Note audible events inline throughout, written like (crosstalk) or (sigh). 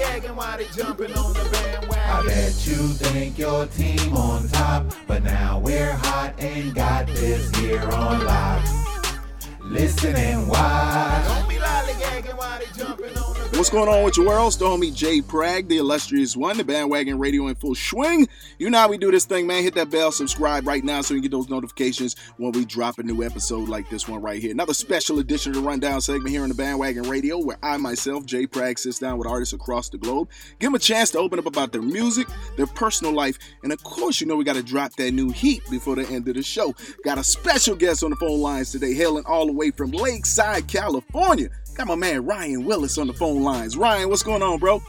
be lollygagging while they jumping on the bandwagon. I bet you think your team on top, but now we're hot and got this here on lock. Listening why? Don't be lollygagging while they jumping on the What's going on with your world? It's homie Jay Prag, the illustrious one, the bandwagon radio in full swing. You know how we do this thing, man. Hit that bell, subscribe right now so you get those notifications when we drop a new episode like this one right here. Another special edition of the Rundown segment here on the bandwagon radio where I myself, Jay Prag, sits down with artists across the globe, give them a chance to open up about their music, their personal life, and of course, you know we got to drop that new heat before the end of the show. Got a special guest on the phone lines today, hailing all the way from Lakeside, California. Got my man Ryan Willis on the phone lines. Ryan, what's going on, bro?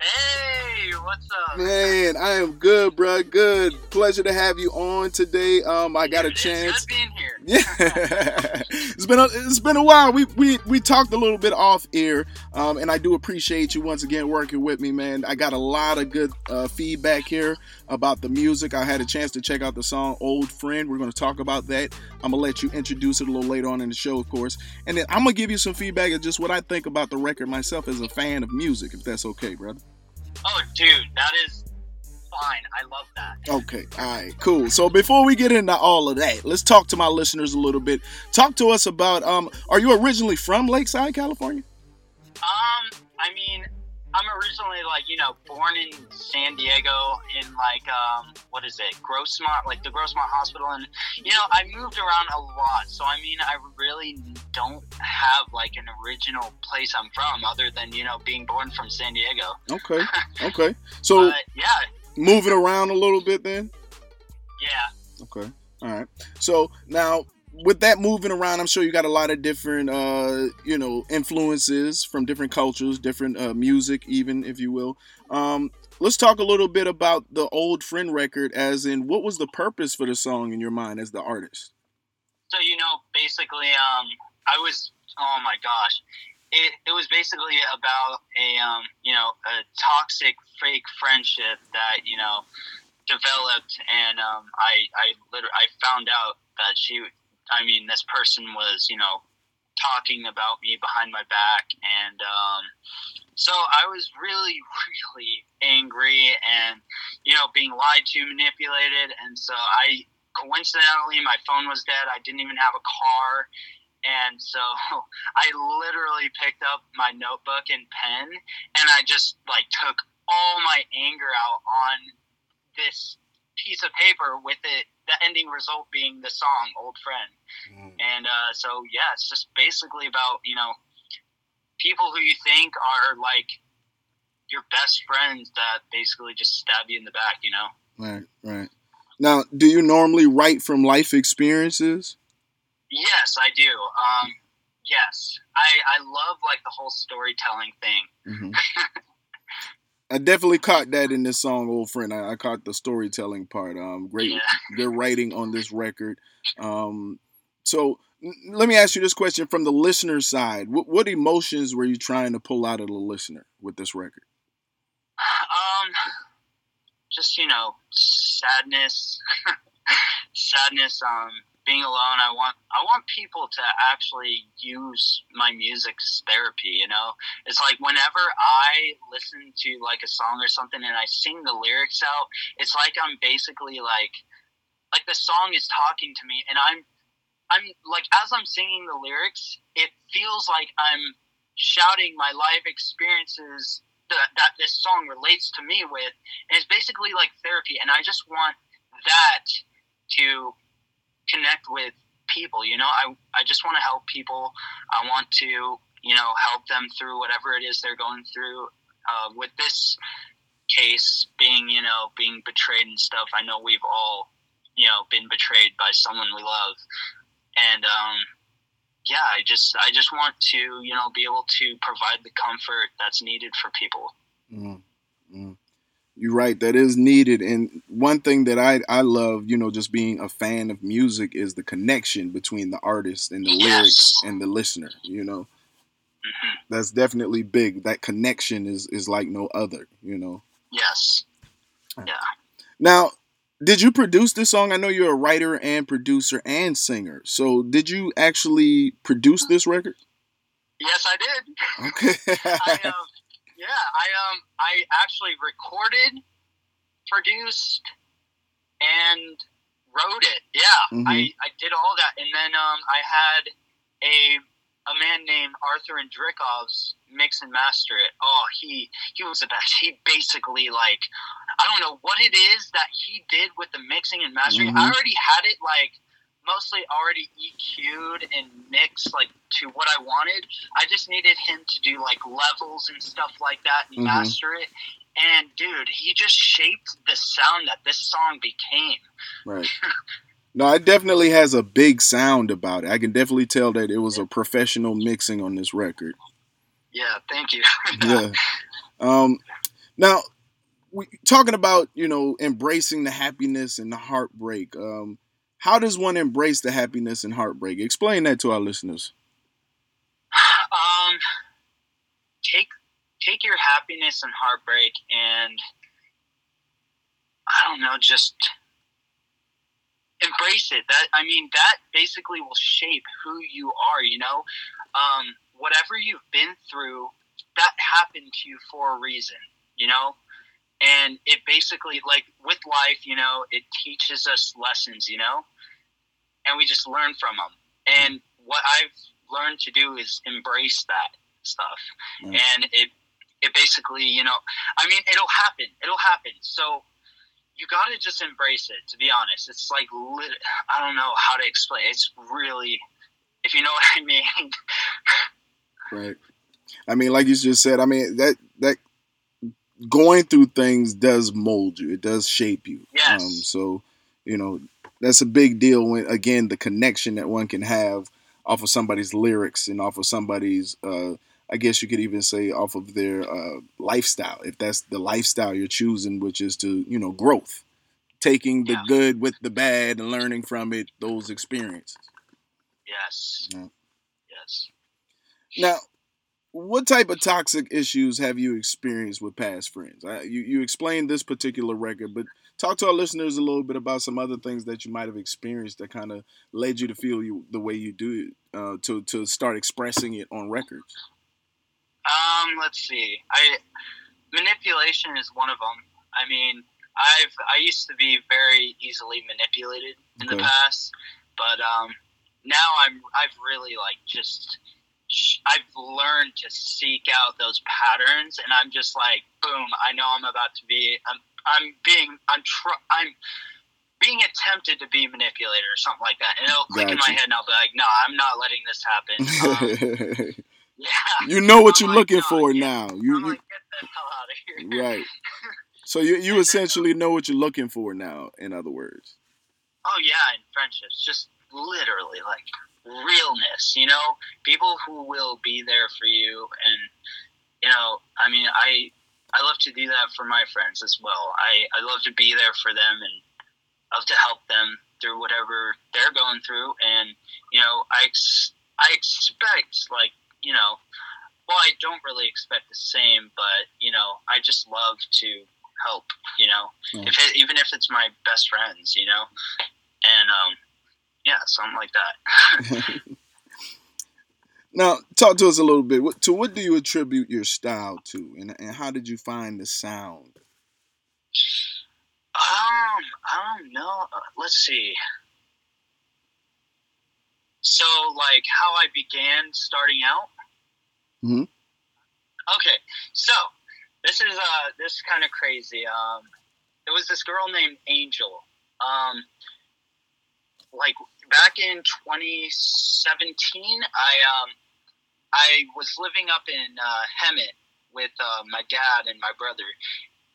Hey, what's up? Man, I am good, bro. Good. Pleasure to have you on today. Um, I got a chance. It's good being here. (laughs) Yeah, it's been a, it's been a while. We we we talked a little bit off air, um, and I do appreciate you once again working with me, man. I got a lot of good uh, feedback here about the music. I had a chance to check out the song "Old Friend." We're going to talk about that. I'm gonna let you introduce it a little later on in the show, of course, and then I'm gonna give you some feedback of just what I think about the record myself as a fan of music, if that's okay, brother. Oh, dude, that is fine. I love that. Okay, all right, cool. So before we get into all of that, let's talk to my listeners a little bit. Talk to us about um are you originally from Lakeside, California? Um, I mean, I'm originally like you know born in San Diego in like um what is it Grossmont like the Grossmont Hospital and you know I moved around a lot so I mean I really don't have like an original place I'm from other than you know being born from San Diego. Okay. (laughs) Okay. So but, yeah. Moving around a little bit then. Yeah. Okay. All right. So now with that moving around, I'm sure you got a lot of different, uh, you know, influences from different cultures, different uh, music, even if you will. Um, let's talk a little bit about the old friend record, as in what was the purpose for the song in your mind as the artist. So you know, basically, um, I was, oh my gosh, it, it was basically about a, um, you know, a toxic fake friendship that you know developed, and um, I, I literally, I found out that she I mean, this person was, you know, talking about me behind my back. And um, so I was really, (laughs) really angry and, you know, being lied to, manipulated. And so I, coincidentally, my phone was dead. I didn't even have a car. And so (laughs) I literally picked up my notebook and pen and I just like took all my anger out on this piece of paper with it the ending result being the song "Old Friend," mm. and uh, so yeah, it's just basically about you know people who you think are like your best friends that basically just stab you in the back, you know. Right, right. Now, do you normally write from life experiences? Yes, I do. Um, yes, I I love like the whole storytelling thing. Mm-hmm. (laughs) I definitely caught that in this song, old friend. I, I caught the storytelling part. Um, great, yeah. (laughs) good writing on this record. Um, so let me ask you this question from the listener side: what, what emotions were you trying to pull out of the listener with this record? Um, just you know, sadness, (laughs) sadness. Um, being alone. I want, I want people to actually use my music as therapy. You know, it's like whenever I listen to like a song or something and I sing the lyrics out, it's like I'm basically like, like the song is talking to me, and I'm, I'm like as I'm singing the lyrics, it feels like I'm shouting my life experiences that, that this song relates to me with. And it's basically like therapy, and I just want that to connect with people. You know, I I just want to help people. I want to you know help them through whatever it is they're going through. Uh, with this case being you know being betrayed and stuff, I know we've all you know been betrayed by someone we love, and um, yeah, I just I just want to you know be able to provide the comfort that's needed for people. Mm-hmm. You're right. That is needed. And one thing that I, I love, you know, just being a fan of music is the connection between the artist and the yes. lyrics and the listener, you know. Mm-hmm. That's definitely big. That connection is, is like no other, you know. Yes. Yeah. Now, did you produce this song? I know you're a writer and producer and singer. So did you actually produce this record? Yes, I did. Okay. (laughs) I, um, yeah, I um I actually recorded, produced, and wrote it. Yeah, mm-hmm. I, I did all that, and then um I had a a man named Arthur Andrikovs mix and master it. Oh, he he was the best. He basically like I don't know what it is that he did with the mixing and mastering. Mm-hmm. I already had it like mostly already EQ'd and mixed like to what I wanted. I just needed him to do like levels and stuff like that and mm-hmm. master it. And dude, he just shaped the sound that this song became. Right. (laughs) no, it definitely has a big sound about it. I can definitely tell that it was a professional mixing on this record. Yeah, thank you. (laughs) yeah. Um, now, we talking about you know embracing the happiness and the heartbreak. Um, how does one embrace the happiness and heartbreak? Explain that to our listeners. (sighs) Um, take take your happiness and heartbreak and I don't know, just embrace it. That I mean, that basically will shape who you are. You know, um, whatever you've been through, that happened to you for a reason. You know, and it basically like with life you know it teaches us lessons you know? And we just learn from them and what i've learned to do is embrace that stuff. Mm. and it it basically you know i mean it'll happen. It'll happen. So you got to just embrace it to be honest. It's like lit- i don't know how to explain. It's really if you know what i mean. (laughs) Right. I mean like you just said i mean that that going through things does mold you. It does shape you. Yes. Um, so, you know, that's a big deal when again the connection that one can have off of somebody's lyrics and off of somebody's uh, I guess you could even say off of their uh, lifestyle, if that's the lifestyle you're choosing, which is to, you know, growth, taking the yeah. good with the bad and learning from it, those experiences. Yes. Yeah. Yes. Now, what type of toxic issues have you experienced with past friends? I, you you explained this particular record, but talk to our listeners a little bit about some other things that you might have experienced that kind of led you to feel you the way you do uh, to to start expressing it on records. Um, let's see. I manipulation is one of them. I mean, I've I used to be very easily manipulated in okay. the past, but um, now I'm I've really like just I've learned to seek out those patterns, and I'm just like, boom! I know I'm about to be. I'm. I'm being. I'm. Tr- I'm being attempted to be manipulated or something like that, and it'll click in my head, and I'll be like, no, I'm not letting this happen. Um, (laughs) yeah. You know what I'm you're like, looking no, for yeah. now. You, I'm you like, get the hell out of here. Right. (laughs) So you you essentially know what you're looking for now. In other words. Oh yeah, in friendships, just literally like realness, you know, people who will be there for you. And, you know, I mean, I, I love to do that for my friends as well. I, I love to be there for them and love to help them through whatever they're going through. And, you know, I, ex- I expect like, you know, well, I don't really expect the same, but, you know, I just love to help, you know, yeah. if it, even if it's my best friends, you know, and, um, yeah, something like that. (laughs) now, talk to us a little bit. What, to what do you attribute your style to, and, and how did you find the sound? Um, I don't know. Uh, let's see. So, like, how I began starting out. hmm Okay, so this is uh this is kind of crazy. Um, it was this girl named Angel. Um, like back in 2017, I um I was living up in uh, Hemet with uh, my dad and my brother,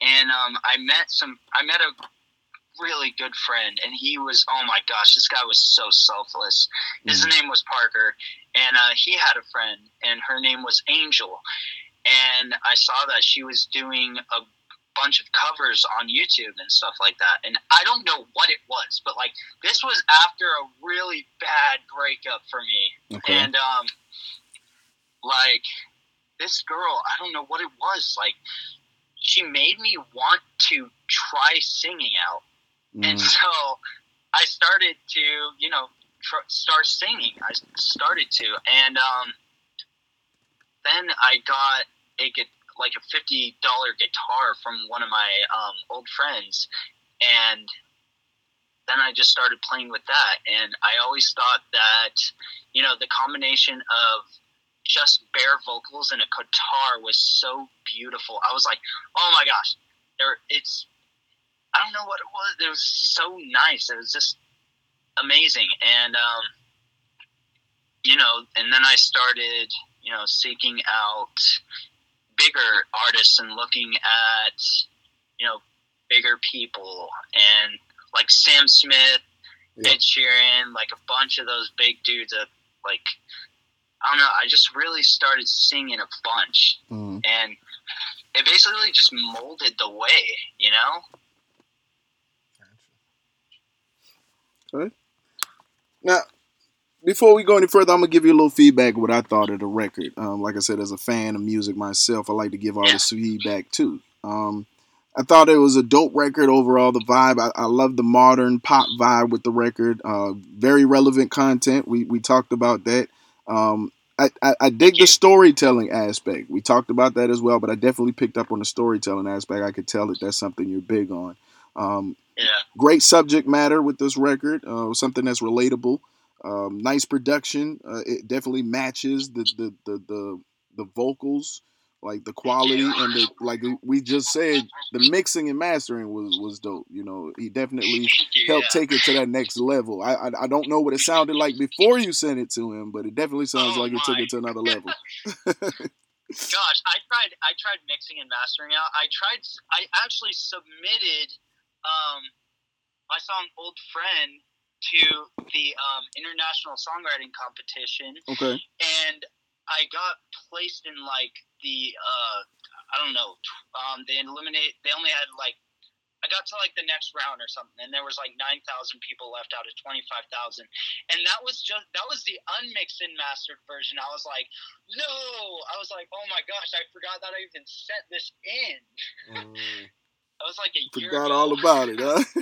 and um, I met some. I met a really good friend, and he was oh my gosh, this guy was so selfless. His name was Parker, and uh, he had a friend, and her name was Angel, and I saw that she was doing a bunch of covers on YouTube and stuff like that. And I don't know what it was, but like this was after a really bad breakup for me. Okay. And um like this girl, I don't know what it was. Like she made me want to try singing out. And Mm. so I started to, you know, tr- start singing. I started to, and um, then I got a gu- like a fifty dollar guitar from one of my um, old friends, and then I just started playing with that. And I always thought that, you know, the combination of just bare vocals and a guitar was so beautiful. I was like, oh my gosh, there it's I don't know what it was. It was so nice. It was just amazing. And um you know, and then I started, you know, seeking out bigger artists and looking at, you know, bigger people and like Sam Smith, Yeah. Ed Sheeran, like a bunch of those big dudes that like I don't know, I just really started singing a bunch Mm. and it basically just molded the way, you know? Now, before we go any further, I'm gonna give you a little feedback of what I thought of the record. Um, like I said, as a fan of music myself, I like to give artists feedback too. Um, I thought it was a dope record overall. The vibe, I, I love the modern pop vibe with the record. Uh, very relevant content. We we talked about that. Um, I, I, I dig the storytelling aspect. We talked about that as well, but I definitely picked up on the storytelling aspect. I could tell that that's something you're big on. Um, Yeah. great subject matter with this record. Uh, something that's relatable. Um, nice production. Uh, it definitely matches the the, the the the vocals, like the quality and the like. We just said the mixing and mastering was was dope. You know, he definitely helped take it to that next level. I, I I don't know what it sounded like before you sent it to him, but it definitely sounds Oh like it took it to another (laughs) level. Gosh, I tried. I tried mixing and mastering out. I tried. I actually submitted um, my song "Old Friend" to the um, international songwriting competition, Okay. and I got placed in like the uh, I don't know. Um, they eliminate. They only had like. I got to like the next round or something, and there was like nine thousand people left out of twenty five thousand, and that was just that was the unmixed and mastered version. I was like, no, I was like, oh my gosh, I forgot that I even sent this in. (laughs) That was like a year Forgot all about it, huh? (laughs)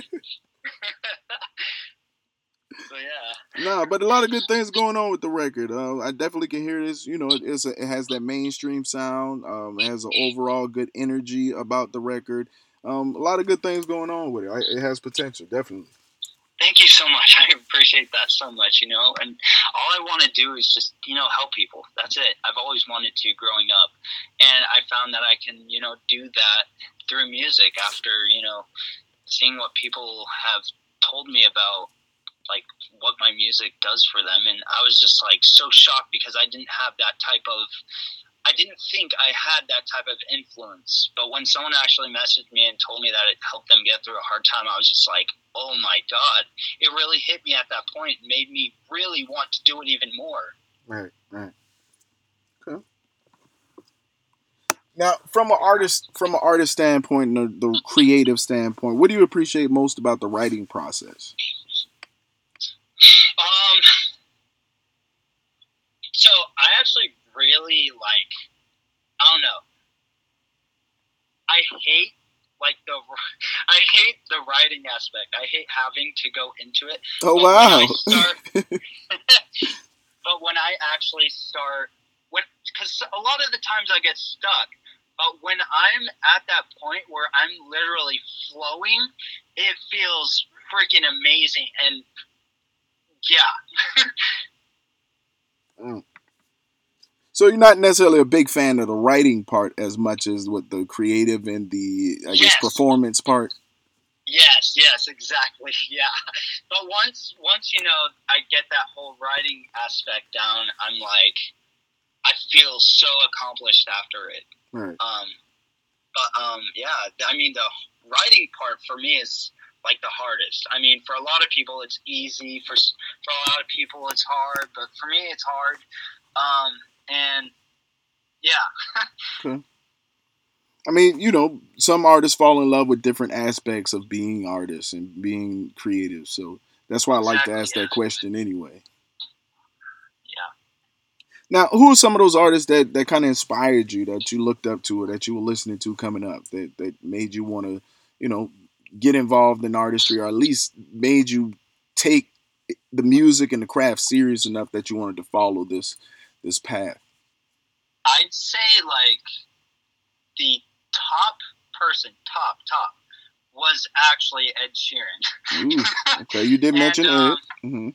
(laughs) so yeah, Nah, but a lot of good things going on with the record. Uh, I definitely can hear this. You know, it, it's a, it has that mainstream sound. Um, it has an overall good energy about the record. Um, a lot of good things going on with it. I, it has potential, definitely. thank you so much. (laughs) I appreciate that so much. You know, and all I want to do is just you know help people. That's it. I've always wanted to growing up, and I found that I can you know do that through music after you know seeing what people have told me about like what my music does for them and i was just like so shocked because i didn't have that type of i didn't think i had that type of influence but when someone actually messaged me and told me that it helped them get through a hard time i was just like oh my god it really hit me at that point and made me really want to do it even more Right, right. Okay. Now, from an artist, from an artist standpoint, and the, the creative standpoint, what do you appreciate most about the writing process? Um, so I actually really like, I don't know. I hate like the (laughs) I hate the writing aspect. I hate having to go into it. Oh But wow. When start, (laughs) (laughs) but when I actually start, when because a lot of the times I get stuck. But when I'm at that point where I'm literally flowing, it feels freaking amazing. And yeah, (laughs) so you're not necessarily a big fan of the writing part as much as what the creative and the I guess Yes. performance part. yes, yes, exactly, (laughs) yeah. But once once you know I get that whole writing aspect down, I'm like, I feel so accomplished after it. Right. Um, but um, yeah, I mean the writing part for me is like the hardest. I mean, for a lot of people it's easy. For for a lot of people it's hard, but for me it's hard. Um, and yeah, (laughs) I mean, you know, some artists fall in love with different aspects of being artists and being creative. So that's why I like to ask yeah. that question anyway. yeah. Now, who are some of those artists that, that kind of inspired you, that you looked up to, or that you were listening to coming up, that, that made you want to, you know, get involved in artistry, or at least made you take the music and the craft serious enough that you wanted to follow this this path? I'd say like the top person, top top, was actually Ed Sheeran. Ooh, okay, you did (laughs) And, mention um, Ed. hmm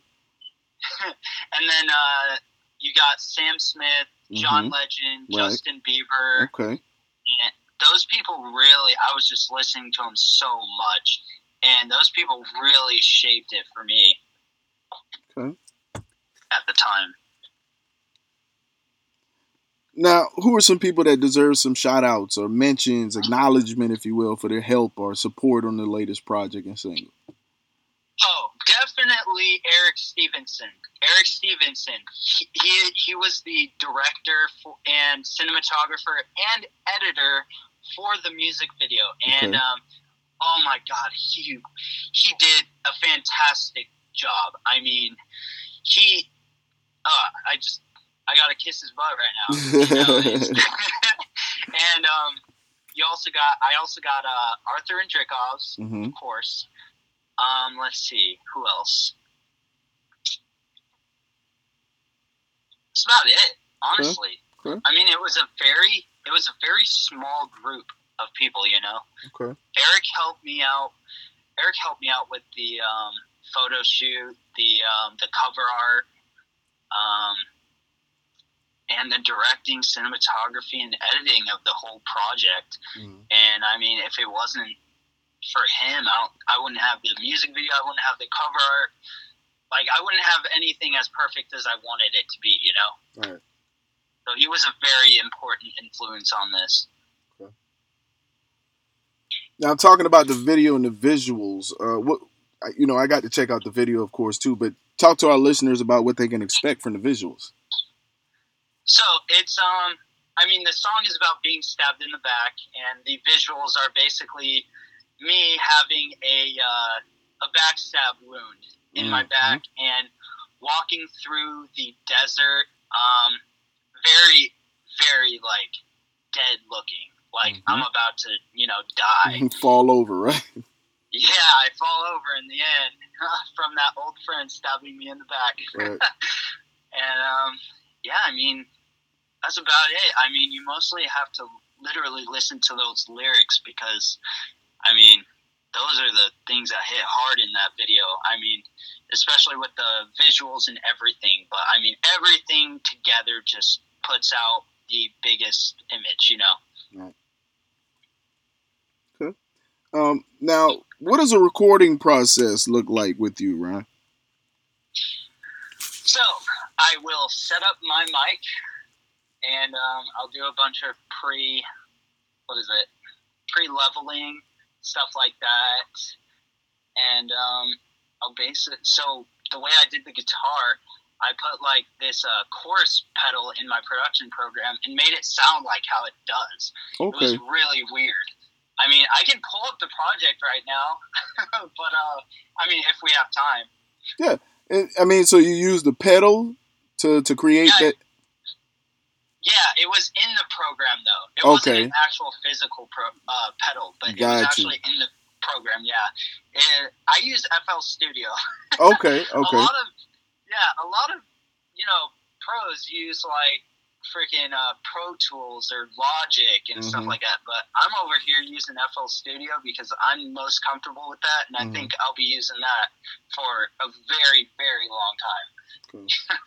(laughs) and then uh, you got Sam Smith, John Mhm. Legend, Right. Justin Bieber. Okay. And those people really, I was just listening to them so much, and those people really shaped it for me. Okay. At the time. Now, who are some people that deserve some shout outs or mentions, acknowledgement, if you will, for their help or support on the latest project and single? Oh, definitely Eric Stevenson. Eric Stevenson. He he, he was the director for, and cinematographer and editor for the music video, and Okay. um, oh my God, he he did a fantastic job. I mean, he. Uh, I just I gotta kiss his butt right now. You know, (laughs) (laughs) and um, you also got I also got uh, Arthur Andrikovs hmm of course. Um, let's see, who else? That's about it, honestly. Okay. I mean, it was a very, it was a very small group of people, you know. Okay. Eric helped me out. Eric helped me out with the um, photo shoot, the um, the cover art, um, and the directing, cinematography, and editing of the whole project. Mhm. And I mean, if it wasn't for him, I, I wouldn't have the music video. I wouldn't have the cover art. Like I wouldn't have anything as perfect as I wanted it to be. You know. Right. So he was a very important influence on this. Now, I'm talking about the video and the visuals, uh, what you know, I got to check out the video, of course, too. But talk to our listeners about what they can expect from the visuals. So it's um, I mean, the song is about being stabbed in the back, and the visuals are basically me having a uh, a backstab wound in my Mhm. back and walking through the desert. Um, very, very like dead looking. Like I'm about to, you know, die. (laughs) Fall over, right? yeah, I fall over in the end (laughs) from that old friend stabbing me in the back. right. (laughs) And um, yeah, I mean, that's about it. I mean, you mostly have to literally listen to those lyrics because, I mean, those are the things that hit hard in that video. I mean, especially with the visuals and everything. But I mean, everything together just puts out the biggest image, you know. Um, now, what does a recording process look like with you, Ryan? So I will set up my mic, and um, I'll do a bunch of pre, what is it, pre-leveling stuff like that, and um, I'll base it. So the way I did the guitar, I put like this uh, chorus pedal in my production program and made it sound like how it does. It was really weird. I mean, I can pull up the project right now, (laughs) but uh, I mean, if we have time. Yeah, and, I mean, so you use the pedal to to create Yeah. that. Yeah, it was in the program though. It Okay. wasn't an actual physical pro, uh, pedal, but it Got was you. actually in the program. Yeah, and I use FL Studio. (laughs) Okay, A okay. lot of yeah, a lot of you know pros use like freaking uh, Pro Tools or Logic and stuff Mhm. like that. But I'm over here using FL Studio because I'm most comfortable with that, and Mhm. I think I'll be using that for a very very long time. Cool. (laughs)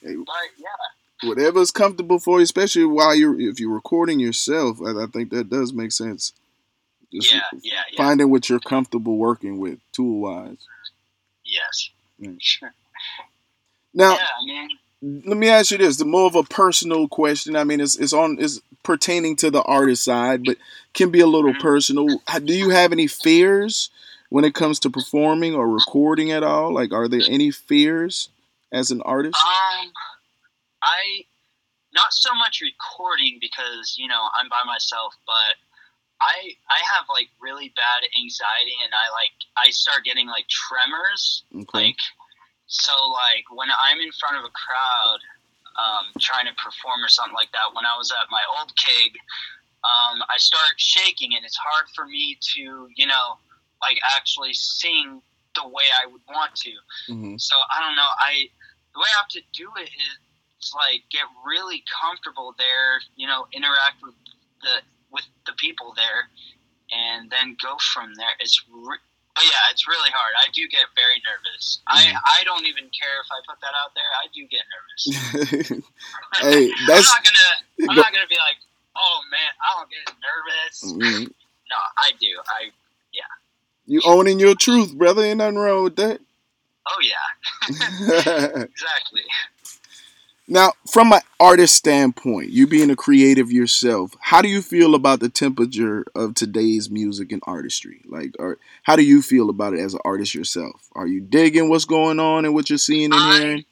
Hey, But yeah, whatever's comfortable for you, especially while you're if you're recording yourself. I, I think that does make sense. Just yeah, yeah, yeah. finding what you're comfortable working with, tool wise. Yes. Mm. (laughs) Sure. Now, yeah, let me ask you this: the more of a personal question. I mean, it's it's on it's pertaining to the artist side, but can be a little Mhm. personal. Do you have any fears when it comes to performing or recording at all? Like, are there any fears as an artist? Um, I not so much recording because you know I'm by myself, but I I have like really bad anxiety, and I like I start getting like tremors, Okay. like so like when I'm in front of a crowd, um, trying to perform or something like that. When I was at my old gig, um, I start shaking, and it's hard for me to you know like actually sing the way I would want to. hmm So I don't know. I the way I have to do it is like get really comfortable there. You know, interact with the with the people there, and then go from there. It's re- but yeah, it's really hard. I do get very nervous. I I don't even care if I put that out there. I do get nervous. (laughs) hey, (laughs) I'm that's not gonna. I'm not gonna be like, oh man, I don't get nervous. Mhm. (laughs) No, I do. I yeah. you owning your truth, brother. Ain't nothing wrong with that. oh yeah, exactly. Now, from an artist standpoint, you being a creative yourself, how do you feel about the temperature of today's music and artistry? Like, or how do you feel about it as an artist yourself? Are you digging what's going on and what you're seeing and I- hearing?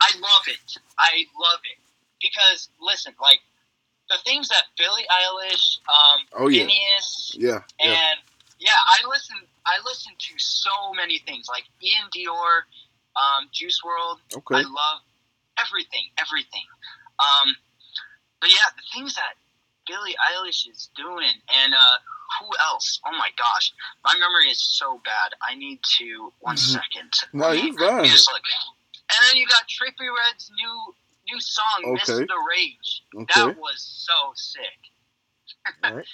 I love it. I love it because listen, like the things that Billie Eilish, um, Oh, yeah. Finneas, Yeah, and yeah, I listen. I listen to so many things like iann dior, um, Juice WRLD. Okay, I love everything, everything. Um, but yeah, the things that Billie Eilish is doing, and uh, who else? Oh my gosh, my memory is so bad. I need to one Mhm. second. No, Let me- you're fine. let me just look. And then you got Trippie Redd's new new song, "Miss the Rage." Okay. That was so sick. (laughs)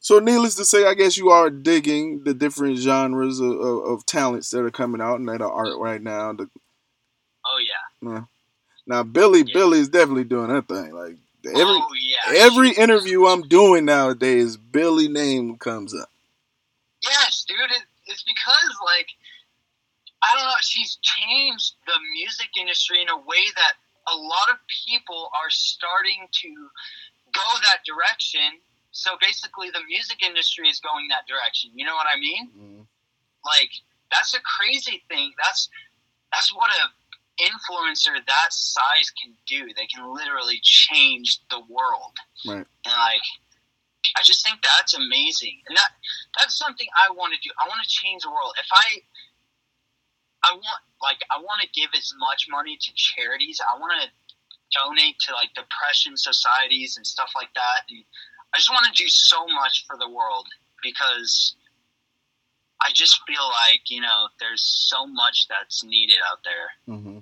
So, needless to say, I guess you are digging the different genres of, of, of talents that are coming out and that are art right now. The, Oh yeah. now, Billie, Yeah. Billie's definitely doing her thing. Like every oh yeah. every interview I'm doing nowadays, Billie name comes up. Yes, dude. It, it's because like I don't know. She's changed the music industry in a way that a lot of people are starting to go that direction. So basically, the music industry is going that direction. You know what I mean? Mm-hmm. Like that's a crazy thing. That's that's what a influencer that size can do. They can literally change the world. Right. And like I just think that's amazing. And that that's something I want to do. I want to change the world. If I I want like I want to give as much money to charities. I want to donate to like depression societies and stuff like that. And I just want to do so much for the world because I just feel like you know there's so much that's needed out there. Mm-hmm.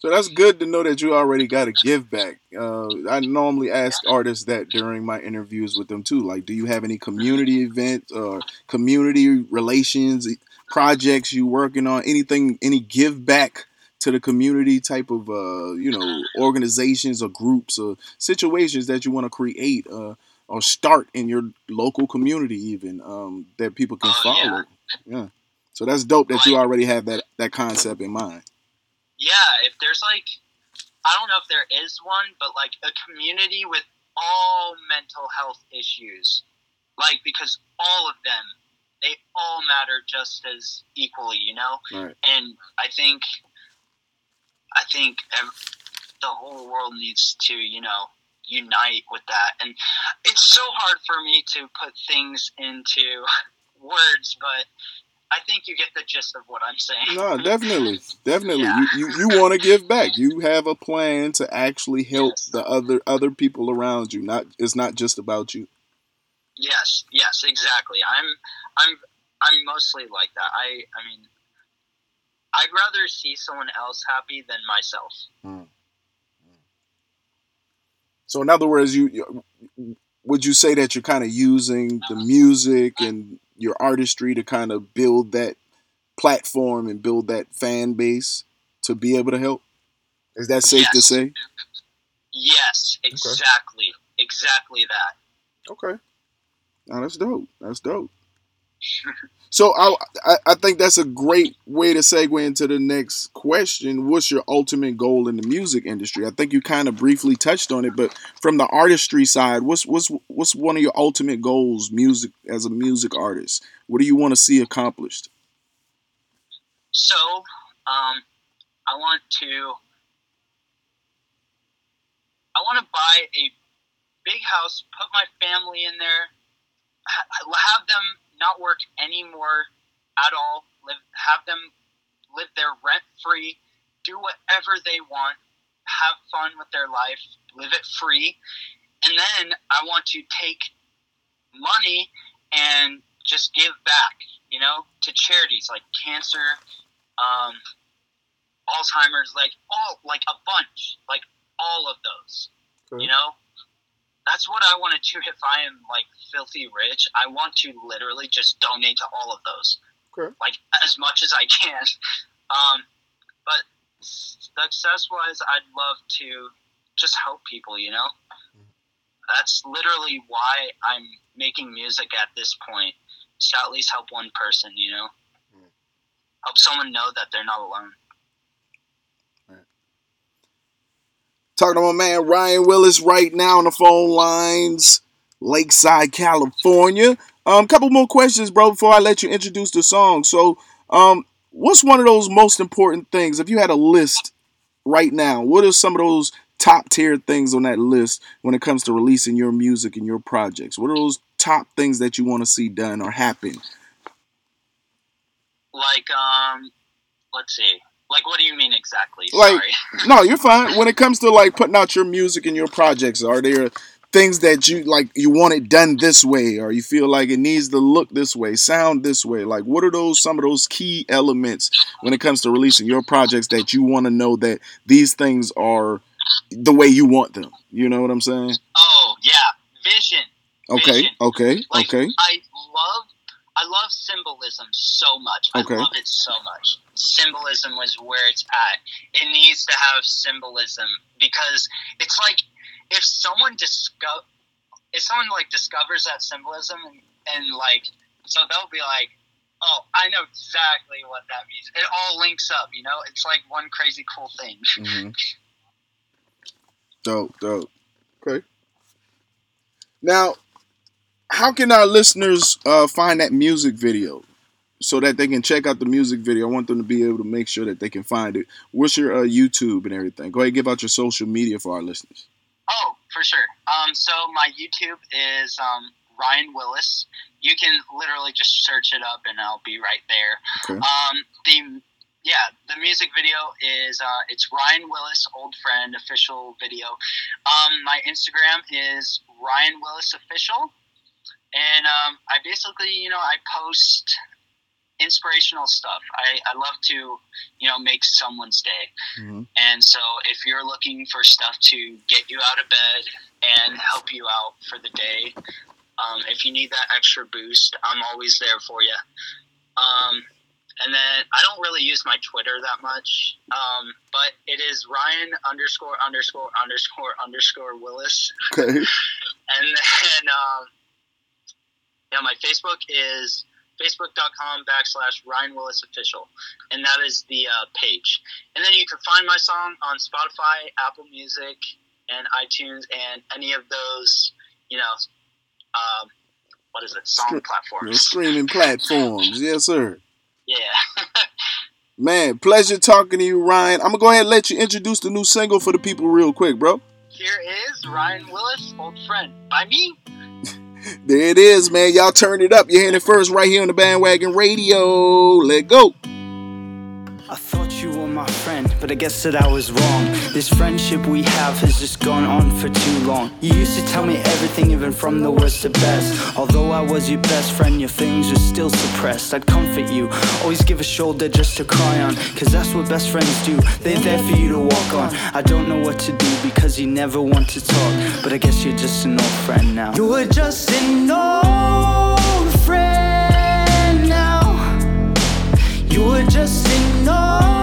So that's good to know that you already got a give back. Uh, I normally ask artists that during my interviews with them too. Like, do you have any community events or community relations projects you working on? Anything, any give back to the community type of uh, you know organizations or groups or situations that you want to create uh, or start in your local community even um, that people can Oh, follow. yeah. yeah. So that's dope that you already have that that concept in mind. Yeah, if there's like, I don't know if there is one, but like a community with all mental health issues, like because all of them, they all matter just as equally, you know. Right. And I think, I think ev- the whole world needs to, you know, unite with that. And it's so hard for me to put things into (laughs) words, but I think you get the gist of what I'm saying. No, definitely, (laughs) definitely. Yeah. You you, you want to give back. You have a plan to actually help Yes. the other other people around you. Not it's not just about you. Yes, yes, exactly. I'm I'm I'm mostly like that. I I mean I'd rather see someone else happy than myself. Hmm. So in other words, you, you would you say that you're kind of using the music and your artistry to kind of build that platform and build that fan base to be able to help? Is that safe to say? Yes, exactly. Exactly that. Okay. Now that's dope. That's dope. (laughs) So I, I think that's a great way to segue into the next question. What's your ultimate goal in the music industry? I think you kind of briefly touched on it, but from the artistry side, what's what's what's one of your ultimate goals, music as a music artist? What do you want to see accomplished? So, um, I want to, I want to buy a big house, put my family in there, ha- have them not work anymore at all, live, have them live there rent free, do whatever they want, have fun with their life, live it free, and then I want to take money and just give back, you know, to charities like cancer, um, Alzheimer's, like all, like a bunch, like all of those. Okay. You know, that's what I want to do. If I am like filthy rich, I want to literally just donate to all of those, Okay. like as much as I can. (laughs) Um, but success wise, I'd love to just help people. You know, that's literally why I'm making music at this point. To at least help one person. You know, help someone know that they're not alone. Talking to my man Ryan Willis right now on the phone lines, Lakeside, California. Um, a couple more questions, bro, before I let you introduce the song. So, um, what's one of those most important things? If you had a list right now, what are some of those top tier things on that list when it comes to releasing your music and your projects? What are those top things that you want to see done or happen? Like, um, let's see. Like, what do you mean exactly? Like- (laughs) No, you're fine. When it comes to like putting out your music and your projects, are there things that you like you want it done this way or you feel like it needs to look this way, sound this way? Like what are those some of those key elements when it comes to releasing your projects that you want to know that these things are the way you want them? You know what I'm saying? Oh yeah, vision. Okay, Vision. okay, Like, okay. I love, I love symbolism so much. Okay. I love it so much. Symbolism was where it's at. It needs to have symbolism because it's like if someone discover, if someone like discovers that symbolism and, and like, so they'll be like, oh, I know exactly what that means. It all links up, you know. It's like one crazy cool thing. hmm (laughs) Dope, dope. Okay. Now, how can our listeners uh, find that music video so that they can check out the music video? I want them to be able to make sure that they can find it. What's your uh, YouTube and everything? Go ahead, give out your social media for our listeners. Oh, for sure. Um, so my YouTube is um, Ryan Willis. You can literally just search it up, and I'll be right there. Okay. Um, the yeah, the music video is uh, it's Ryan Willis, old friend, official video. Um, my Instagram is Ryan Willis official, and um, I basically you know I post inspirational stuff. I, I love to you know make someone's day. Mhm. And so, if you're looking for stuff to get you out of bed and help you out for the day, um, if you need that extra boost, I'm always there for you. Um, and then I don't really use my Twitter that much, um, but it is Ryan underscore underscore underscore underscore Willis. Okay. (laughs) And then, um, yeah, my Facebook is facebook.com backslash Ryan Willis official. And that is the uh, page. And then you can find my song on Spotify, Apple Music, and iTunes, and any of those, you know, um, what is it, song platforms. streaming platforms. (laughs) Yes, sir. Yeah. (laughs) Man, pleasure talking to you, Ryan. I'm going to go ahead and let you introduce the new single for the people real quick, bro. Here is Ryan Willis, Old Friend, by me. There it is, man. Y'all turn it up. You're hearing it first right here on the bandwagon radio. Let go. But I guess that I was wrong. This friendship we have has just gone on for too long. You used to tell me everything, even from the worst to best. Although I was your best friend, your feelings were still suppressed. I'd comfort you, always give a shoulder just to cry on. Cause that's what best friends do, they're there for you to walk on. I don't know what to do because you never want to talk. But I guess you're just an old friend now. You're just an old friend now. You're just an old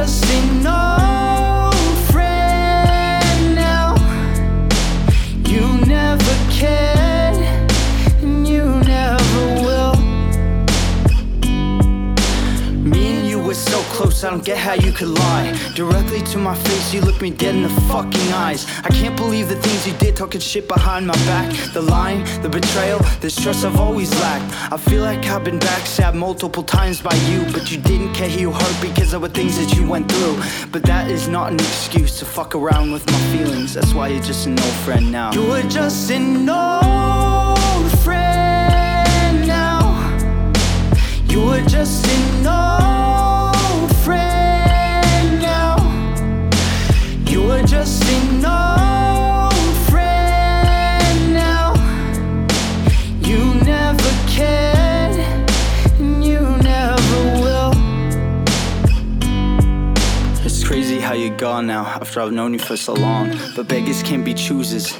just an I don't get how you could lie. Directly to my face, you look me dead in the fucking eyes. I can't believe the things you did, talking shit behind my back. The lying, the betrayal, the stress I've always lacked. I feel like I've been backstabbed multiple times by you, but you didn't care who you hurt because of the things that you went through. But that is not an excuse to fuck around with my feelings. That's why you're just an old friend now. You're just an old friend now. You're just an old Just an old friend now. You never cared, and you never will. It's crazy how you're gone now after I've known you for so long. But beggars can't be choosers.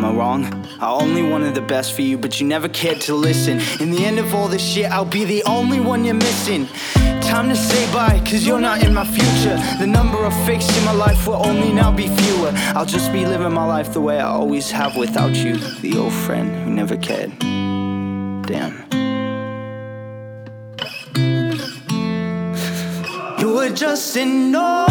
Am I wrong? I only wanted the best for you, but you never cared to listen. In the end of all this shit, I'll be the only one you're missing. Time to say bye, cause you're not in my future. The number of fakes in my life will only now be fewer. I'll just be living my life the way I always have without you. The old friend who never cared. Damn. You were just an old